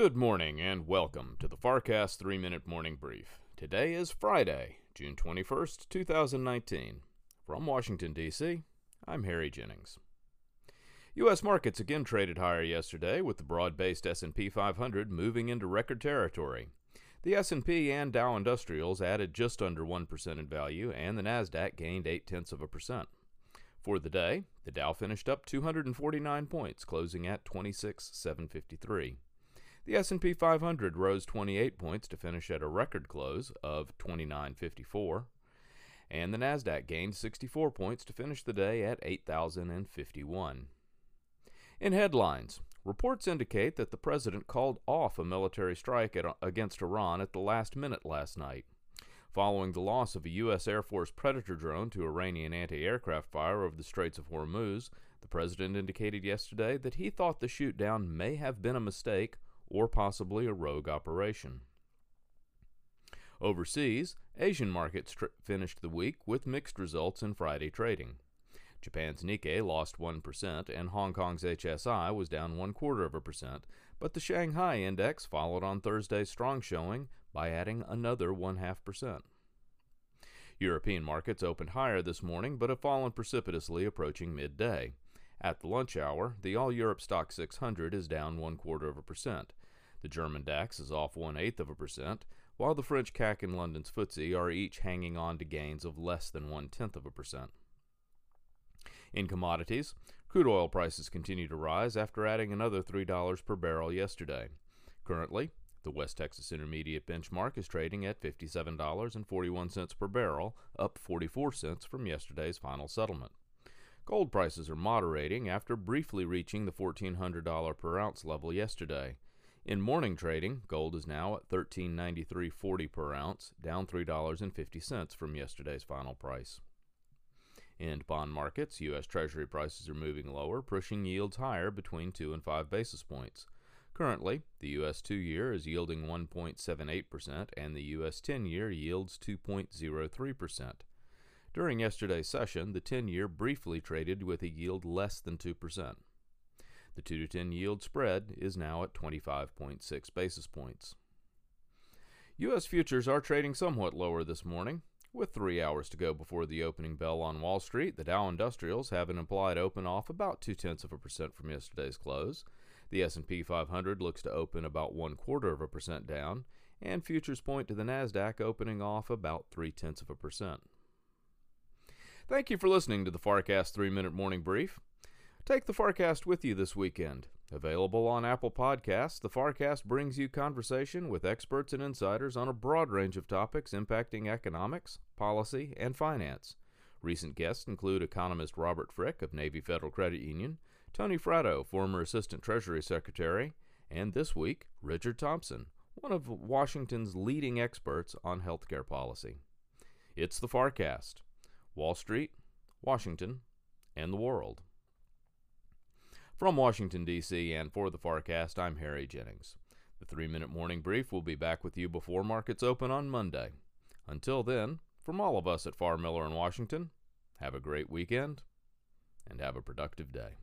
Good morning and welcome to the FarrCast 3 Minute Morning Brief. Today is Friday, June 21st, 2019. From Washington, D.C., I'm Harry Jennings. U.S. markets again traded higher yesterday with the broad-based S&P 500 moving into record territory. The S&P and Dow Industrials added just under 1% in value and the Nasdaq gained 8 tenths of a percent. For the day, the Dow finished up 249 points, closing at 26,753. The S&P 500 rose 28 points to finish at a record close of 2954, and the Nasdaq gained 64 points to finish the day at 8051. In headlines, reports indicate that the president called off a military strike at, against Iran at the last minute last night. Following the loss of a U.S. Air Force Predator drone to Iranian anti aircraft fire over the Straits of Hormuz, the president indicated yesterday that he thought the shootdown may have been a mistake or possibly a rogue operation. Overseas, Asian markets finished the week with mixed results in Friday trading. Japan's Nikkei lost 1%, and Hong Kong's HSI was down one quarter of a percent, but the Shanghai index followed on Thursday's strong showing by adding another one half percent. European markets opened higher this morning but have fallen precipitously approaching midday. At the lunch hour, the All Europe Stock 600 is down one quarter of a percent. The German DAX is off one eighth of a percent, while the French CAC and London's FTSE are each hanging on to gains of less than one tenth of a percent. In commodities, crude oil prices continue to rise after adding another $3 per barrel yesterday. Currently, the West Texas Intermediate benchmark is trading at $57.41 per barrel, up 44 cents from yesterday's final settlement. Gold prices are moderating after briefly reaching the $1,400 per ounce level yesterday. In morning trading, gold is now at $13.93.40 per ounce, down $3.50 from yesterday's final price. In bond markets, U.S. Treasury prices are moving lower, pushing yields higher between 2 and 5 basis points. Currently, the U.S. 2 year is yielding 1.78%, and the U.S. 10 year yields 2.03%. During yesterday's session, the 10 year briefly traded with a yield less than 2%. The 2 to 10 yield spread is now at 25.6 basis points. U.S. futures are trading somewhat lower this morning. With three hours to go before the opening bell on Wall Street, the Dow Industrials have an implied open off about two tenths of a percent from yesterday's close. The S&P 500 looks to open about one quarter of a percent down, and futures point to the Nasdaq opening off about three tenths of a percent. Thank you for listening to the FarrCast 3 Minute Morning Brief. Take the FarrCast with you this weekend. Available on Apple Podcasts, the FarrCast brings you conversation with experts and insiders on a broad range of topics impacting economics, policy, and finance. Recent guests include economist Robert Frick of Navy Federal Credit Union, Tony Fratto, former Assistant Treasury Secretary, and this week, Richard Thompson, one of Washington's leading experts on healthcare policy. It's the FarrCast. Wall Street, Washington, and the world. From Washington, D.C., and for the FarrCast, I'm Harry Jennings. The three minute morning brief will be back with you before markets open on Monday. Until then, from all of us at Farr Miller in Washington, have a great weekend and have a productive day.